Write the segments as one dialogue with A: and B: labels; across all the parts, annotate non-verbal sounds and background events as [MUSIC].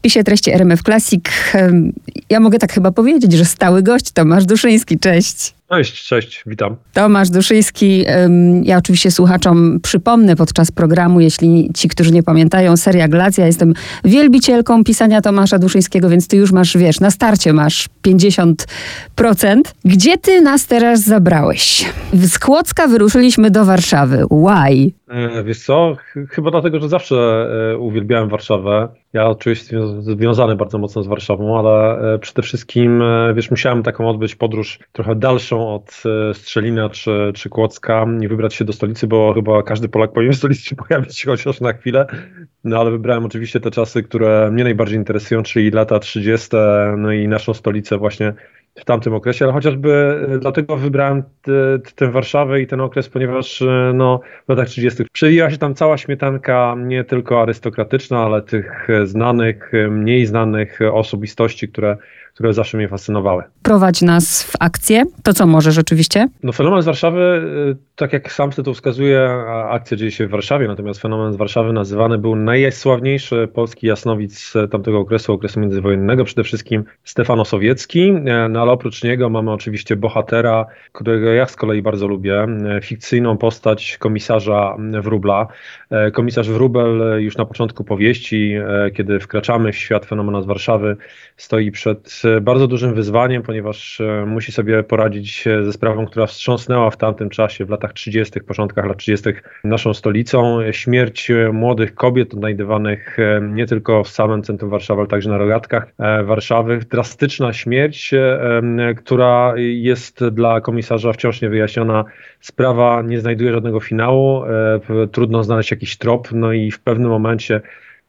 A: spisie treści RMF Classic, ja mogę tak chyba powiedzieć, że stały gość Tomasz Duszyński. Cześć.
B: Cześć, cześć, witam.
A: Tomasz Duszyński. Ja oczywiście słuchaczom przypomnę podczas programu, jeśli ci, którzy nie pamiętają, seria Glacja. Jestem wielbicielką pisania Tomasza Duszyńskiego, więc ty już masz, wiesz, na starcie masz 50%. Gdzie ty nas teraz zabrałeś? Z Kłodzka wyruszyliśmy do Warszawy. Why?
B: E, wiesz co, chyba dlatego, że zawsze e, uwielbiałem Warszawę. Ja oczywiście związany bardzo mocno z Warszawą, ale e, przede wszystkim, wiesz, musiałem taką odbyć podróż trochę dalszą od Strzelina czy, czy Kłodzka i wybrać się do stolicy, bo chyba każdy Polak powinien w stolicy [LAUGHS] pojawić się chociaż na chwilę. No ale wybrałem oczywiście te czasy, które mnie najbardziej interesują, czyli lata 30. no i naszą stolicę właśnie w tamtym okresie, ale chociażby e, dlatego wybrałem tę Warszawę i ten okres, ponieważ e, no, w latach 30. przewijała się tam cała śmietanka, nie tylko arystokratyczna, ale tych e, znanych, mniej znanych osobistości, które które zawsze mnie fascynowały.
A: Prowadź nas w akcję. To co możesz oczywiście?
B: No fenomen z Warszawy, y, tak jak sam tytuł wskazuje, akcja dzieje się w Warszawie, natomiast fenomen z Warszawy nazywany był najsławniejszy polski jasnowic tamtego okresu, okresu międzywojennego, przede wszystkim Stefano Sowiecki, e, no ale oprócz niego mamy oczywiście bohatera, którego ja z kolei bardzo lubię, e, fikcyjną postać komisarza Wróbla. E, komisarz Wróbel już na początku powieści, kiedy wkraczamy w świat fenomena z Warszawy, stoi przed bardzo dużym wyzwaniem, ponieważ e, musi sobie poradzić ze sprawą, która wstrząsnęła w tamtym czasie, w latach 30., początkach lat 30. naszą stolicą. Śmierć młodych kobiet odnajdywanych e, nie tylko w samym centrum Warszawy, ale także na rogatkach e, Warszawy. Drastyczna śmierć, która jest dla komisarza wciąż niewyjaśniona. Sprawa nie znajduje żadnego finału, trudno znaleźć jakiś trop, no i w pewnym momencie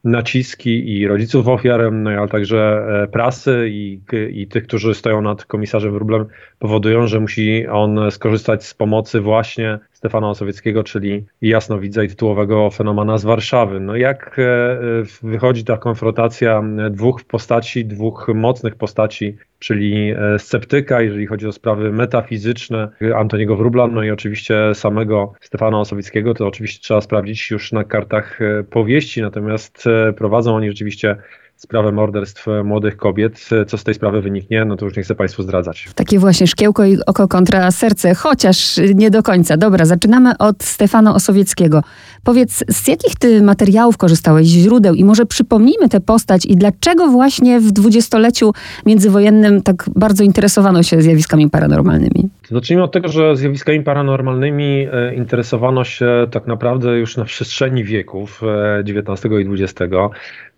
B: naciski i rodziców ofiar, no ale także e, prasy i, i tych, którzy stoją nad komisarzem Wróblem powodują, że musi on skorzystać z pomocy właśnie Stefana Osowieckiego, czyli jasnowidza i tytułowego fenomena z Warszawy. No jak e, wychodzi ta konfrontacja dwóch postaci, dwóch mocnych postaci, czyli e, sceptyka, jeżeli chodzi o sprawy metafizyczne Antoniego Wróbla, no i oczywiście samego Stefana Osowieckiego, to oczywiście trzeba sprawdzić już na kartach e, powieści, natomiast prowadzą oni rzeczywiście sprawę morderstw młodych kobiet. Co z tej sprawy wyniknie, no to już nie chcę Państwu zdradzać.
A: Takie właśnie szkiełko i oko kontra serce, chociaż nie do końca. Dobra, zaczynamy od Stefana Osowieckiego. Powiedz, z jakich ty materiałów korzystałeś, źródeł i może przypomnijmy tę postać i dlaczego właśnie w dwudziestoleciu międzywojennym tak bardzo interesowano się zjawiskami paranormalnymi?
B: Zacznijmy od tego, że zjawiskami paranormalnymi e, interesowano się tak naprawdę już na przestrzeni wieków XIX e, i XX.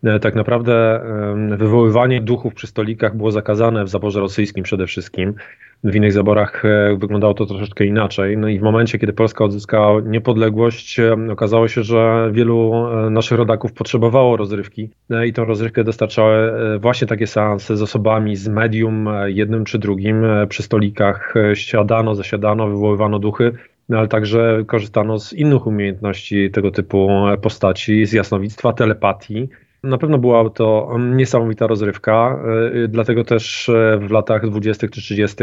B: E, tak naprawdę wywoływanie duchów przy stolikach było zakazane w zaborze rosyjskim przede wszystkim. W innych zaborach e, wyglądało to troszeczkę inaczej. No i w momencie, kiedy Polska odzyskała niepodległość, okazało się, że wielu e, naszych rodaków potrzebowało rozrywki i tą rozrywkę dostarczały właśnie takie seanse z osobami, z medium, jednym czy drugim. Przy stolikach siadano, zasiadano, wywoływano duchy. No, ale także korzystano z innych umiejętności tego typu postaci, z jasnowictwa, telepatii. Na pewno była to niesamowita rozrywka, y, dlatego też y, w latach 20. czy 30.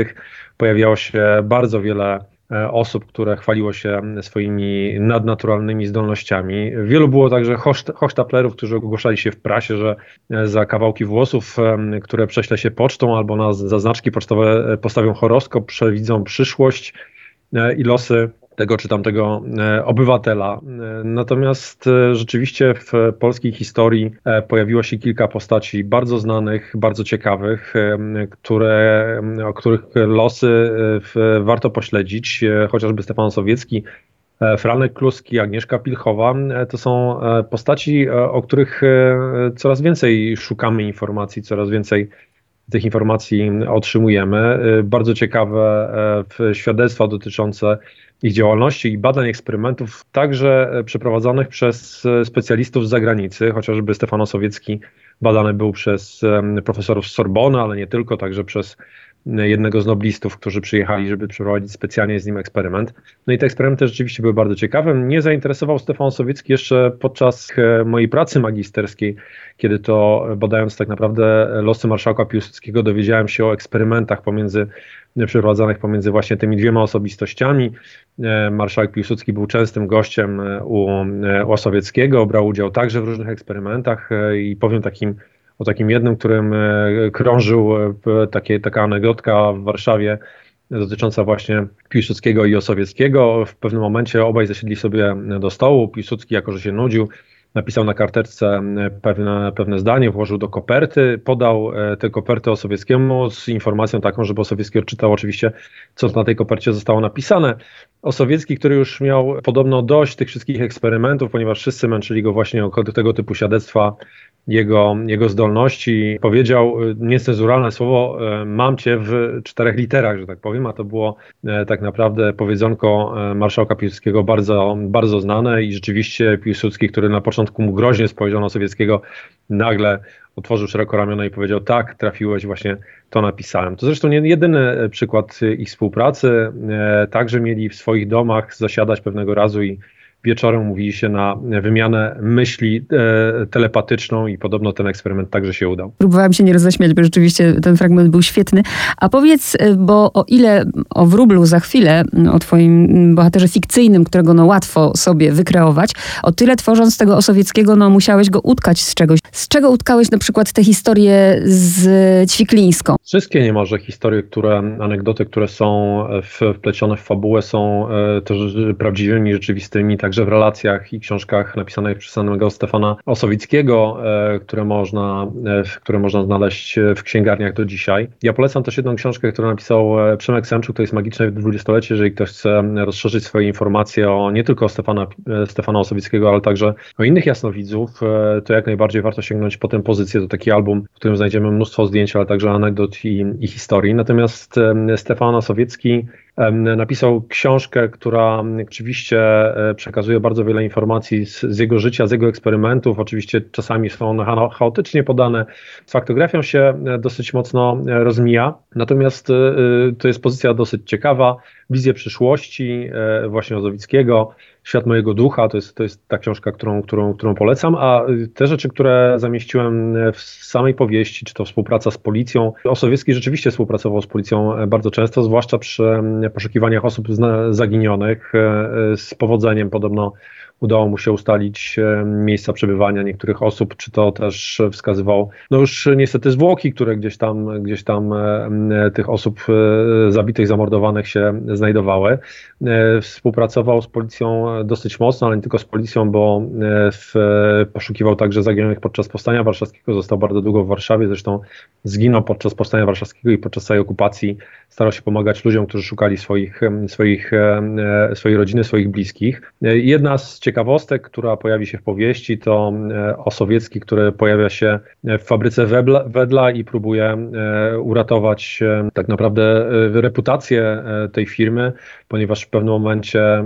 B: pojawiało się bardzo wiele osób, które chwaliło się swoimi nadnaturalnymi zdolnościami. Wielu było także hochsztaplerów, którzy ogłaszali się w prasie, że za kawałki włosów, które prześle się pocztą albo na zaznaczki pocztowe postawią horoskop, przewidzą przyszłość i losy tego czy tamtego e, obywatela. E, natomiast e, rzeczywiście w polskiej historii pojawiło się kilka postaci bardzo znanych, bardzo ciekawych, które, o których losy warto pośledzić, chociażby Stefan Sowiecki, Franek Kluski, Agnieszka Pilchowa, to są postaci, o których coraz więcej szukamy informacji, coraz więcej tych informacji otrzymujemy. Bardzo ciekawe świadectwa dotyczące ich działalności i badań eksperymentów, także e, przeprowadzonych przez e, specjalistów z zagranicy, chociażby Stefano Sowiecki badany był przez profesorów z Sorbony, ale nie tylko, także przez jednego z noblistów, którzy przyjechali, żeby przeprowadzić specjalnie z nim eksperyment. No i te eksperymenty rzeczywiście były bardzo ciekawe. Mnie zainteresował Stefan Sowiecki jeszcze podczas e, mojej pracy magisterskiej, kiedy to badając tak naprawdę losy marszałka Piłsudskiego dowiedziałem się o eksperymentach pomiędzy przeprowadzanych pomiędzy właśnie tymi dwiema osobistościami. E, marszałek Piłsudski był częstym gościem e, u, u Osowieckiego, brał udział także w różnych eksperymentach i powiem takim o takim jednym, którym krążył takie, taka anegdotka w Warszawie dotycząca właśnie Piłsudskiego i Osowieckiego. W pewnym momencie obaj zasiedli sobie do stołu. Piłsudski, jako że się nudził, napisał na karteczce pewne, pewne zdanie, włożył do koperty, podał e, tę kopertę Osowieckiemu z informacją taką, żeby Osowiecki odczytał oczywiście, co na tej kopercie zostało napisane. Osowiecki, który już miał podobno dość tych wszystkich eksperymentów, ponieważ wszyscy męczyli go właśnie o tego typu świadectwa jego, jego zdolności. Powiedział y, niecenzuralne słowo, y, mam cię w czterech literach, że tak powiem, a to było tak naprawdę powiedzonko marszałka Piłsudskiego bardzo, bardzo znane i rzeczywiście Piłsudski, który na początku mu groźnie spojrzał na Sowieckiego, nagle otworzył szeroko ramiona i powiedział tak, trafiłeś, właśnie to napisałem. To zresztą nie jedyny przykład ich współpracy. Także mieli w swoich domach zasiadać pewnego razu i wieczorem mówili się na wymianę myśli e, telepatyczną i podobno ten eksperyment także się udał.
A: Próbowałam się nie roześmiać, bo rzeczywiście ten fragment był świetny. A powiedz, e, bo o ile o wróblu za chwilę, o twoim bohaterze fikcyjnym, którego no łatwo sobie wykreować, o tyle tworząc tego Osowieckiego, no musiałeś go utkać z czegoś. Z czego utkałeś na przykład tę historię z Ćwiklińską?
B: Wszystkie niemalże historie, które, anegdoty, które są wplecione w fabułę są e, też prawdziwymi, rzeczywistymi, tak także w relacjach i książkach napisanych przez samego Stefana Osowickiego, e, które można, e, które można znaleźć w księgarniach do dzisiaj. Ja polecam też jedną książkę, którą napisał e, Przemek Semczuk, to jest Magiczne dwudziestolecie, jeżeli ktoś chce rozszerzyć swoje informacje o nie tylko Stefana, Stefana Osowickiego, ale także o innych jasnowidzów, to jak najbardziej warto sięgnąć po tę pozycję. To taki album, w którym znajdziemy mnóstwo zdjęć, ale także anegdot i, i historii. Natomiast Stefan Osowiecki napisał książkę, która oczywiście e, przekazuje bardzo wiele informacji z, z, jego życia, z jego eksperymentów. Oczywiście czasami są one chaotycznie podane. Z faktografią się e, dosyć mocno e, rozmija. Natomiast to jest pozycja dosyć ciekawa. Wizję przyszłości właśnie Ozowickiego, Świat mojego ducha to jest, to jest ta książka, którą, którą, którą polecam, a te rzeczy, które zamieściłem w samej powieści, czy to współpraca z policją. Osowiecki rzeczywiście współpracował z policją bardzo często, zwłaszcza przy poszukiwaniach osób zaginionych. Z powodzeniem podobno udało mu się ustalić e, miejsca przebywania niektórych osób, czy to też wskazywał, no już niestety zwłoki, które gdzieś tam, gdzieś tam e, tych osób e, zabitych, zamordowanych się znajdowały. Współpracował z policją dosyć mocno, ale nie tylko z policją, bo w, poszukiwał także zaginionych podczas Powstania Warszawskiego, został bardzo długo w Warszawie, zresztą zginął podczas Powstania Warszawskiego i podczas całej okupacji starał się pomagać ludziom, którzy szukali swoich, swoich, swojej rodziny, swoich bliskich. Jedna z ciekawostek, która pojawi się w powieści, to e, Osowiecki, który pojawia się w fabryce Wedla i próbuje e, uratować e, tak naprawdę reputację tej firmy, ponieważ w pewnym momencie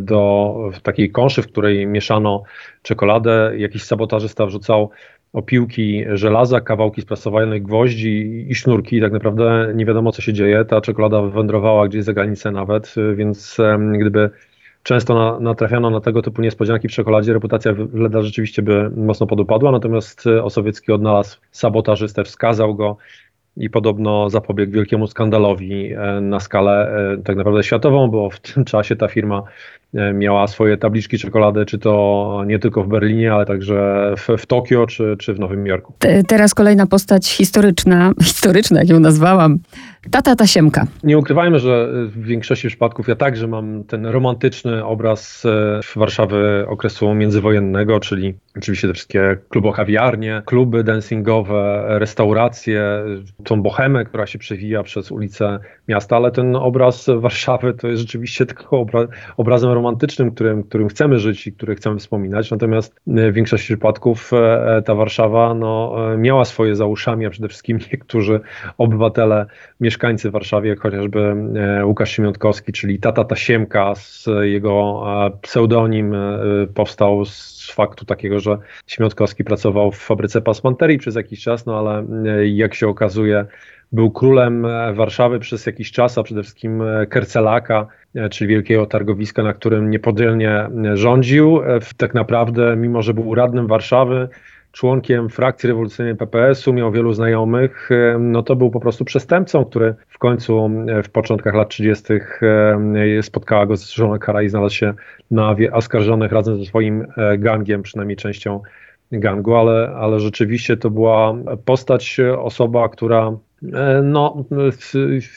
B: do takiej konszy, w której mieszano czekoladę, jakiś sabotażysta wrzucał opiłki żelaza, kawałki sprasowanych gwoździ i sznurki. Tak naprawdę nie wiadomo, co się dzieje. Ta czekolada wędrowała gdzieś za granicę nawet, więc gdyby często na, natrafiano na tego typu niespodzianki w czekoladzie, reputacja Wleda rzeczywiście by mocno podupadła, natomiast e, Osowiecki odnalazł sabotażystę, wskazał go i podobno zapobiegł wielkiemu skandalowi e, na skalę e, tak naprawdę światową, bo w tym czasie ta firma miała swoje tabliczki czekolady, czy to nie tylko w Berlinie, ale także w, w Tokio, czy, czy w Nowym Jorku.
A: Te, teraz kolejna postać historyczna, [LAUGHS] historyczna, jak ją nazwałam, Tata Tasiemka.
B: Nie ukrywajmy, że w większości przypadków ja także mam ten romantyczny obraz e, Warszawy okresu międzywojennego, czyli oczywiście te wszystkie klubokawiarnie, kluby dancingowe, restauracje, tą bohemę, która się przewija przez ulice miasta, ale ten obraz Warszawy to jest rzeczywiście tylko obra obrazem romantycznym, którym, którym chcemy żyć i który chcemy wspominać. Natomiast w większości przypadków e, ta Warszawa no, e, miała swoje za uszami, a przede wszystkim [LAUGHS] niektórzy obywatele mieszkańcy w Warszawie, jak chociażby e, Łukasz Siemiątkowski, czyli Tata Tasiemka, z jego e, pseudonim e, powstał z faktu takiego, że Siemiątkowski pracował w fabryce pasmanterii przez jakiś czas, no ale jak się okazuje, był królem Warszawy przez jakiś czas, a przede wszystkim Kercelaka, czyli wielkiego targowiska, na którym niepoddzielnie rządził. Tak naprawdę, mimo że był radnym Warszawy, członkiem frakcji rewolucyjnej PPS-u, miał wielu znajomych, no to był po prostu przestępcą, który w końcu w początkach lat 30. spotkała go zastrzeżona kara i znalazł się na oskarżonych razem ze swoim e, gangiem, przynajmniej częścią gangu, ale, ale rzeczywiście to była postać, osoba, która E, no,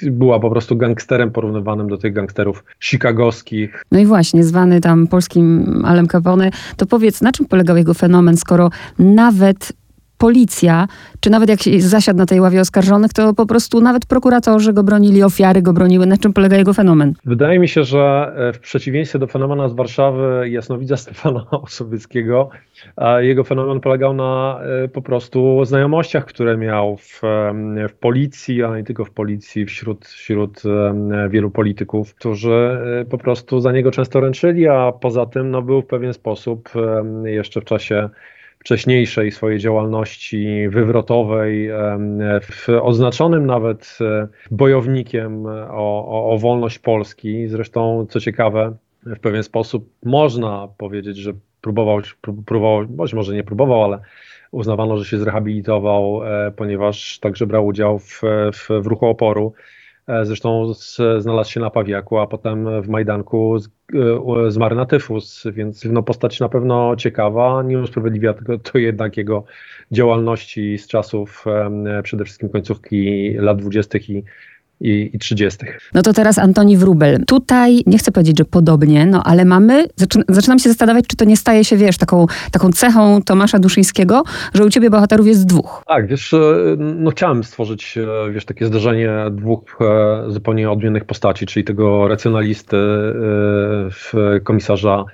B: była po prostu gangsterem porównywanym do tych gangsterów chicagowskich.
A: No i właśnie, zwany tam polskim Alem Capone, to powiedz, na czym polegał jego fenomen, skoro nawet policja, czy nawet jak zasiadł na tej ławie oskarżonych, to po prostu nawet prokuratorzy go bronili, ofiary go broniły. Na czym polega jego fenomen?
B: Wydaje mi się, że e, w przeciwieństwie do fenomena z Warszawy jasnowidza [LAUGHS] Stefana Osobyckiego, jego fenomen polegał na e, po prostu znajomościach, które miał w, w policji, a nie tylko w policji, wśród, wśród wielu polityków, którzy e, po prostu za niego często ręczyli, a poza tym no, był w pewien sposób jeszcze w czasie wcześniejszej swojej działalności wywrotowej, oznaczonym nawet e, bojownikiem o, o, o wolność Polski. Zresztą, co ciekawe, w pewien sposób można powiedzieć, że próbował, próbował być może nie próbował, ale uznawano, że się zrehabilitował, e, ponieważ także brał udział w, w, w ruchu oporu. E, zresztą znalazł się na Pawiaku, a potem w Majdanku e, zmarł na tyfus, więc no, postać na pewno ciekawa. Nie usprawiedliwia tego to jednak jego działalności z czasów przede wszystkim końcówki lat dwudziestych i i, i 30.
A: No to teraz Antoni Wrubel. Tutaj nie chcę powiedzieć, że podobnie, no ale mamy, zaczynam się zastanawiać, czy to nie staje się, wiesz, taką, taką cechą Tomasza Duszyńskiego, że u ciebie bohaterów jest dwóch.
B: Tak, wiesz, e, no chciałem stworzyć, e, wiesz, takie zdarzenie dwóch e, zupełnie odmiennych postaci, czyli tego racjonalisty, komisarza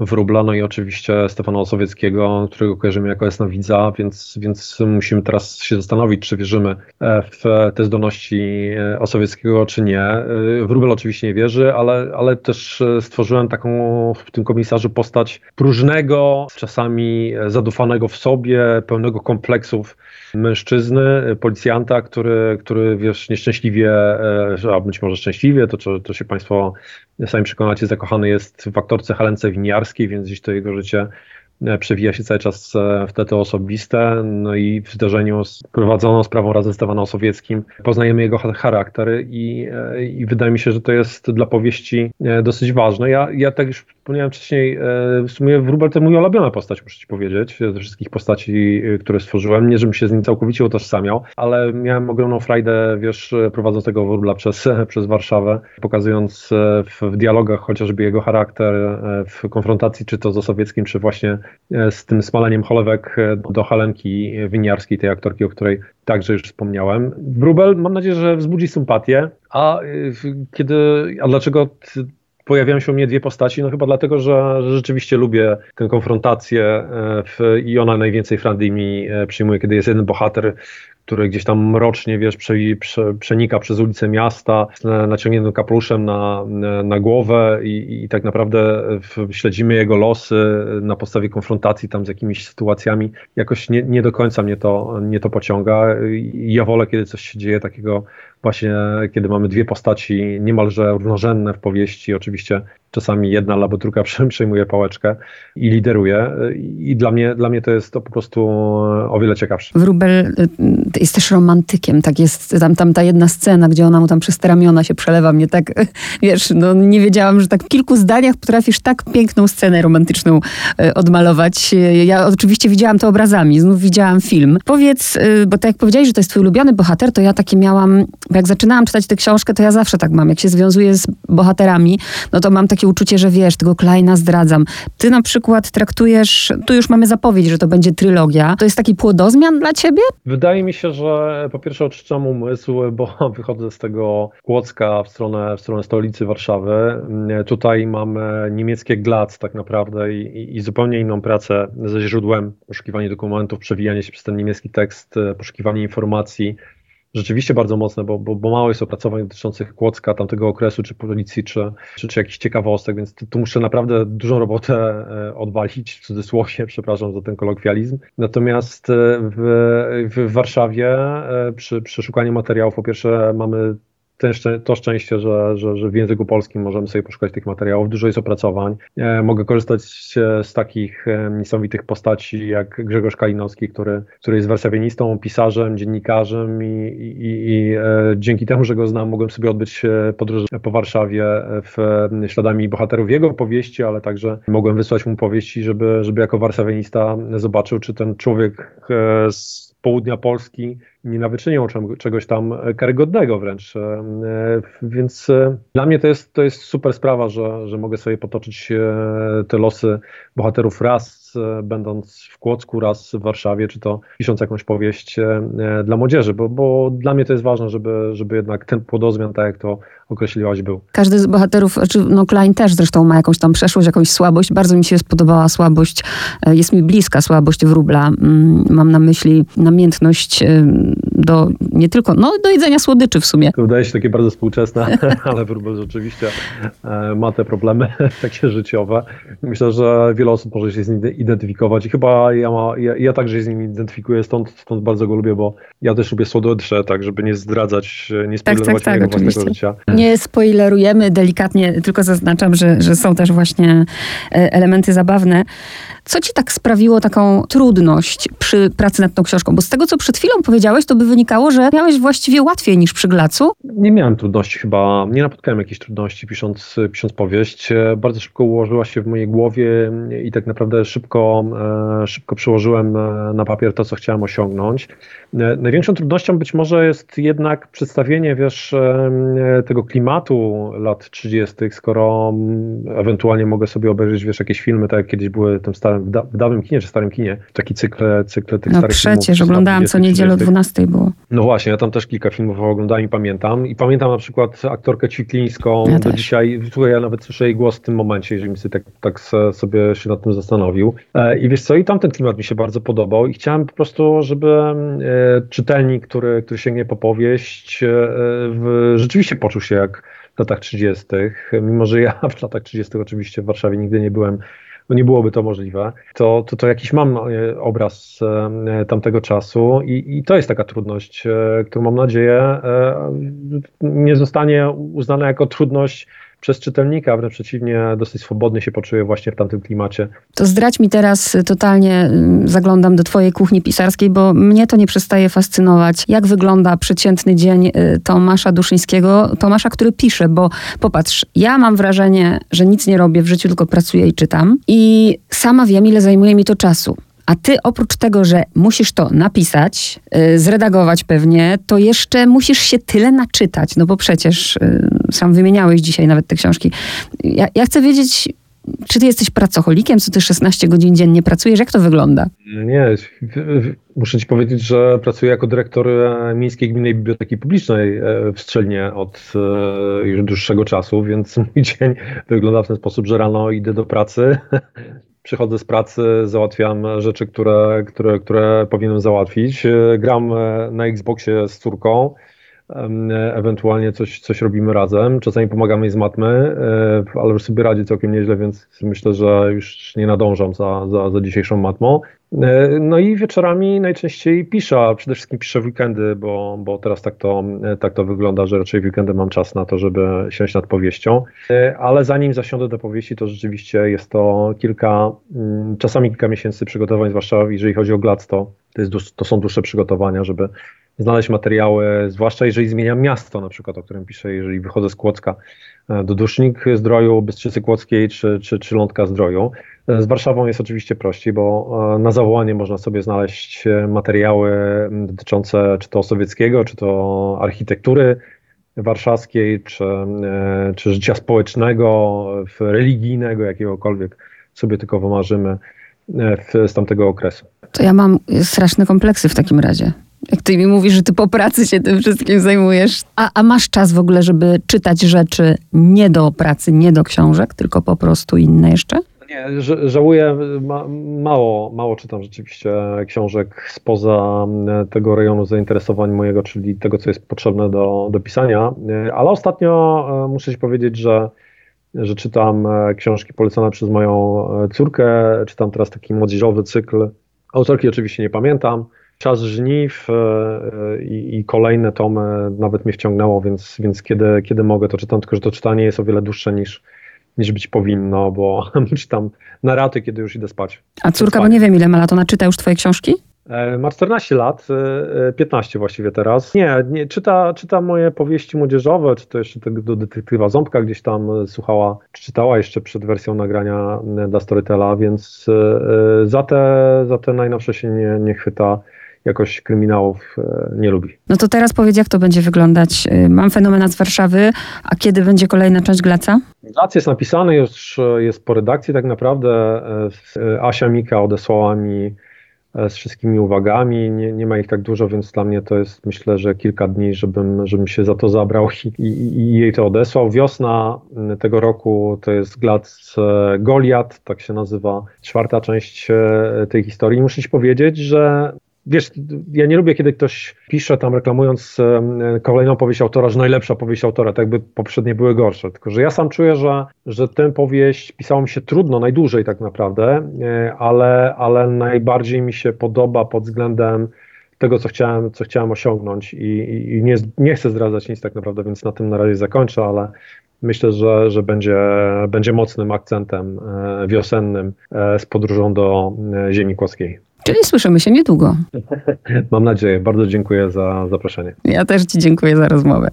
B: Wróbla, no i oczywiście Stefana Osowieckiego, którego kojarzymy jako jasnowidza, więc, więc musimy teraz się zastanowić, czy wierzymy e, w te zdolności e, Osowieckiego, czy nie. E, Wróbel oczywiście nie wierzy, ale, ale też stworzyłem taką w tym komisarzu postać próżnego, czasami zadufanego w sobie, pełnego kompleksów mężczyzny, policjanta, który, który wiesz, nieszczęśliwie, a być może szczęśliwie, to, to się Państwo sami przekonacie, zakochany jest w aktorce Helence Winiarskiej, więc gdzieś to jego życie przewija się cały czas e, w te, te osobiste. No i w zdarzeniu prowadzono sprawą razem z Stefanem Sowieckim poznajemy jego charakter i, e, i wydaje mi się, że to jest dla powieści dosyć ważne. Ja, ja tak już wspomniałem wcześniej, w sumie Wróbel to mój ulubiona postać, muszę ci powiedzieć, ze wszystkich postaci, które stworzyłem. Nie, żebym się z nim całkowicie utożsamiał, ale miałem ogromną frajdę, wiesz, prowadząc tego Wróbla przez, [LAUGHS] przez Warszawę, pokazując w, w dialogach chociażby jego charakter, w konfrontacji czy to z Osowieckim, czy właśnie z tym smaleniem cholewek do Halenki Winiarskiej, tej aktorki, o której także już wspomniałem. Wróbel mam nadzieję, że wzbudzi sympatię, a kiedy, a dlaczego pojawiają się u mnie dwie postaci, no chyba dlatego, że, że rzeczywiście lubię tę konfrontację e, w, i ona najwięcej frandy mi e, przyjmuje, kiedy jest jeden bohater, który gdzieś tam mrocznie, wiesz, prze, prze, przenika przez ulicę miasta z naciągniętym kapeluszem na, na głowę i, i tak naprawdę śledzimy jego losy na podstawie konfrontacji tam z jakimiś sytuacjami. Jakoś nie, nie do końca mnie to, mnie to pociąga. Ja wolę, kiedy coś się dzieje takiego właśnie, kiedy mamy dwie postaci niemalże równorzędne w powieści. Oczywiście czasami jedna albo druga [LAUGHS] przejmuje pałeczkę i lideruje. I dla mnie, dla mnie to jest to po prostu o wiele ciekawsze.
A: Wróbel y, jest też romantykiem. Tak jest tam, tam ta jedna scena, gdzie ona mu tam przez te ramiona się przelewa. Mnie tak, [LAUGHS] wiesz, no nie wiedziałam, że tak w kilku zdaniach potrafisz tak piękną scenę romantyczną y, odmalować. Ja oczywiście widziałam to obrazami, znów widziałam film. Powiedz, y, bo tak jak powiedziałeś, że to jest twój ulubiony bohater, to ja takie miałam, jak zaczynałam czytać tę książkę, to ja zawsze tak mam. Jak się związuję z bohaterami, no to mam takie uczucie, że wiesz, tego Kleina zdradzam. Ty na przykład traktujesz, tu już mamy zapowiedź, że to będzie trylogia. To jest taki płodozmian dla ciebie?
B: Wydaje mi się, że po pierwsze oczyszczam umysł, bo [LAUGHS] wychodzę z tego Kłodzka w stronę, w stronę stolicy Warszawy. Tutaj mamy niemieckie Glac tak naprawdę i, i zupełnie inną pracę ze źródłem, poszukiwanie dokumentów, przewijanie się przez ten niemiecki tekst, poszukiwanie informacji rzeczywiście bardzo mocne, bo, bo, bo mało jest opracowań dotyczących Kłodzka, tamtego okresu, czy policji, czy, czy, czy jakichś ciekawostek, więc tu, muszę naprawdę dużą robotę e, odwalić, w cudzysłowie, [LAUGHS] przepraszam za ten kolokwializm. Natomiast e, w, w Warszawie e, przy, przy szukaniu materiałów, po pierwsze mamy ten, to szczęście, że, że, że w języku polskim możemy sobie poszukać tych materiałów. Dużo jest opracowań. E, mogę korzystać z takich e, niesamowitych postaci jak Grzegorz Kalinowski, który, który jest warszawianistą, pisarzem, dziennikarzem i, i, i dzięki temu, że go znam, mogłem sobie odbyć podróż po Warszawie w śladami bohaterów jego powieści, ale także mogłem wysłać mu powieści, żeby, żeby jako warszawianista zobaczył, czy ten człowiek z południa Polski nie nawyczynią czegoś tam karygodnego wręcz. E, e, więc e, dla mnie to jest, to jest super sprawa, że, że mogę sobie potoczyć te losy bohaterów raz będąc w Kłodzku, raz w Warszawie, czy to pisząc jakąś powieść dla młodzieży, bo, bo dla mnie to jest ważne, żeby, żeby jednak ten płodozmian, tak jak to określiłaś, był.
A: Każdy z bohaterów, czy znaczy, no Klein też zresztą ma jakąś tam przeszłość, jakąś słabość. Bardzo mi się spodobała słabość, jest mi bliska słabość wróbla. Mm, mam na myśli namiętność do nie tylko, no do jedzenia słodyczy w sumie.
B: To wydaje się takie bardzo współczesne, [LAUGHS] ale wróbel rzeczywiście e, ma te problemy [LAUGHS] takie życiowe. Myślę, że wiele osób może się z nim identyfikować i chyba ja, ma, ja, ja także się z nim identyfikuję, stąd, stąd bardzo go lubię, bo ja też lubię słodycze, tak żeby nie zdradzać, nie tak, spoilerować tak, tak, tak, własnego życia.
A: Nie spoilerujemy delikatnie, tylko zaznaczam, że, że są też właśnie e, elementy zabawne. Co ci tak sprawiło taką trudność przy pracy nad tą książką? Bo z tego, co przed chwilą powiedziałeś, to by wynikało, że miałeś właściwie łatwiej niż przy Glacu.
B: Nie miałem trudności chyba, nie napotkałem jakichś trudności pisząc, pisząc powieść. Bardzo szybko ułożyła się w mojej głowie i tak naprawdę szybko, e, szybko przełożyłem e, na papier to, co chciałem osiągnąć. E, największą trudnością być może jest jednak przedstawienie, wiesz, tego klimatu lat 30., skoro ewentualnie mogę sobie obejrzeć, wiesz, jakieś filmy, tak jak kiedyś były tym starym, w, da, w dawnym kinie czy starym kinie, taki cykl, cykl tych
A: no
B: starych
A: przecież, filmów. oglądałam co niedzielę o 12 było.
B: No właśnie, ja tam też kilka filmów oglądałem i pamiętam. I pamiętam na przykład aktorkę Ćwiklińską ja do dzisiaj, tutaj ja nawet słyszę jej głos w tym momencie, jeżeli mi sobie tak, tak sobie się nad tym zastanowił. E, I wiesz co, i tamten klimat mi się bardzo podobał i chciałem po prostu, żeby e, czytelnik, który, który sięgnie po powieść, e, w, rzeczywiście poczuł się jak w latach 30., mimo że ja [LAUGHS] w latach 30. oczywiście w Warszawie nigdy nie byłem no nie byłoby to możliwe, to, to, to jakiś mam e, obraz e, tamtego czasu i, i to jest taka trudność, e, którą mam nadzieję nie zostanie uznana jako trudność przez czytelnika, wręcz przeciwnie, dosyć swobodnie się poczuje właśnie w tamtym klimacie.
A: To zdradź mi teraz totalnie, mm, zaglądam do twojej kuchni pisarskiej, bo mnie to nie przestaje fascynować, jak wygląda przeciętny dzień y, Tomasza Duszyńskiego, Tomasza, który pisze, bo popatrz, ja mam wrażenie, że nic nie robię w życiu, tylko pracuję i czytam i sama wiem, ile zajmuje mi to czasu. A ty oprócz tego, że musisz to napisać, yy, zredagować pewnie, to jeszcze musisz się tyle naczytać, no bo przecież yy, sam wymieniałeś dzisiaj nawet te książki. Ja, ja chcę wiedzieć, czy ty jesteś pracocholikiem, co ty 16 godzin dziennie pracujesz? Jak to wygląda?
B: Nie, muszę ci powiedzieć, że pracuję jako dyrektor e, Miejskiej Gminnej Biblioteki Publicznej e, w Strzelnie od e, już dłuższego czasu, więc [LAUGHS] mój dzień wygląda w ten sposób, że rano idę do pracy, przychodzę z pracy, załatwiam rzeczy, które, które, które powinienem załatwić. Gram na Xboxie z córką, ewentualnie coś, coś robimy razem. Czasami pomagamy jej z matmy, e, ale już sobie radzi całkiem nieźle, więc myślę, że już nie nadążam za, za, za dzisiejszą matmą. E, no i wieczorami najczęściej piszę, a przede wszystkim piszę w weekendy, bo, bo teraz tak to, tak to wygląda, że raczej w weekendy mam czas na to, żeby siąść nad powieścią. E, ale zanim zasiądę do powieści, to rzeczywiście jest to kilka, mm, czasami kilka miesięcy przygotowań, zwłaszcza jeżeli chodzi o Glac, to, to, jest, to są dłuższe przygotowania, żeby znaleźć materiały, zwłaszcza jeżeli zmieniam miasto, na przykład, o którym piszę, jeżeli wychodzę z Kłodzka e, do Dusznik Zdroju, Bystrzycy Kłodzkiej czy, czy, czy Lądka Zdroju. E, z Warszawą jest oczywiście prościej, bo e, na zawołanie można sobie znaleźć materiały dotyczące czy to sowieckiego, czy to architektury warszawskiej, czy, czy życia społecznego, religijnego, jakiegokolwiek sobie tylko wymarzymy z tamtego okresu.
A: To ja mam straszne kompleksy w takim razie. Jak ty mi mówisz, że ty po pracy się tym wszystkim zajmujesz. A, a masz czas w ogóle, żeby czytać rzeczy nie do pracy, nie do książek, tylko po prostu inne jeszcze?
B: Nie, żałuję, ma, mało, mało czytam rzeczywiście książek spoza tego rejonu zainteresowań mojego, czyli tego, co jest potrzebne do, do pisania, ale ostatnio e, muszę ci powiedzieć, że, że czytam e, książki polecane przez moją e, córkę, czytam teraz taki młodzieżowy cykl. Autorki oczywiście nie pamiętam, Czas żniw i, i kolejne tomy nawet mnie wciągnęło, więc, więc kiedy, kiedy mogę, to czytam, tylko że to czytanie jest o wiele dłuższe niż, niż być powinno, bo [LAUGHS] czytam na raty, kiedy już idę spać.
A: A córka, bo nie wiem ile ma lat, ona czyta już twoje książki?
B: E, ma 14 lat, 15 e, e, właściwie teraz. Nie, nie czyta, czyta moje powieści młodzieżowe, czy to jeszcze tego do detektywa Ząbka gdzieś tam słuchała, czy czytała jeszcze przed wersją nagrania dla Storytela, więc za te, za te najnowsze się nie, nie chwyta jakoś kryminałów nie lubi.
A: No to teraz powiedz, jak to będzie wyglądać. Mam fenomena z Warszawy, a kiedy będzie kolejna część Glaca?
B: Glac jest napisany, już jest po redakcji tak naprawdę. Asia Mika odesłała mi E, z wszystkimi uwagami. Nie, nie ma ich tak dużo, więc dla mnie to jest myślę, że kilka dni, żebym, żebym się za to zabrał i, i, i jej to odesłał. Wiosna tego roku to jest Glac Goliat, tak się nazywa czwarta część e, tej historii. Muszę ci powiedzieć, że wiesz, ja nie lubię, kiedy ktoś pisze tam reklamując kolejną powieść autora, że najlepsza powieść autora, tak jakby poprzednie były gorsze. Tylko, że ja sam czuję, że, że tę powieść pisało mi się trudno, najdłużej tak naprawdę, e, ale, ale najbardziej mi się podoba pod względem tego, co chciałem, co chciałem osiągnąć i, i nie, nie chcę zdradzać nic tak naprawdę, więc na tym na razie zakończę, ale myślę, że, że będzie, będzie mocnym akcentem e, wiosennym e, z podróżą do ziemi kłoskiej.
A: Czyli słyszymy się niedługo. [LAUGHS]
B: Mam nadzieję. Bardzo dziękuję za zaproszenie.
A: Ja też Ci dziękuję za rozmowę.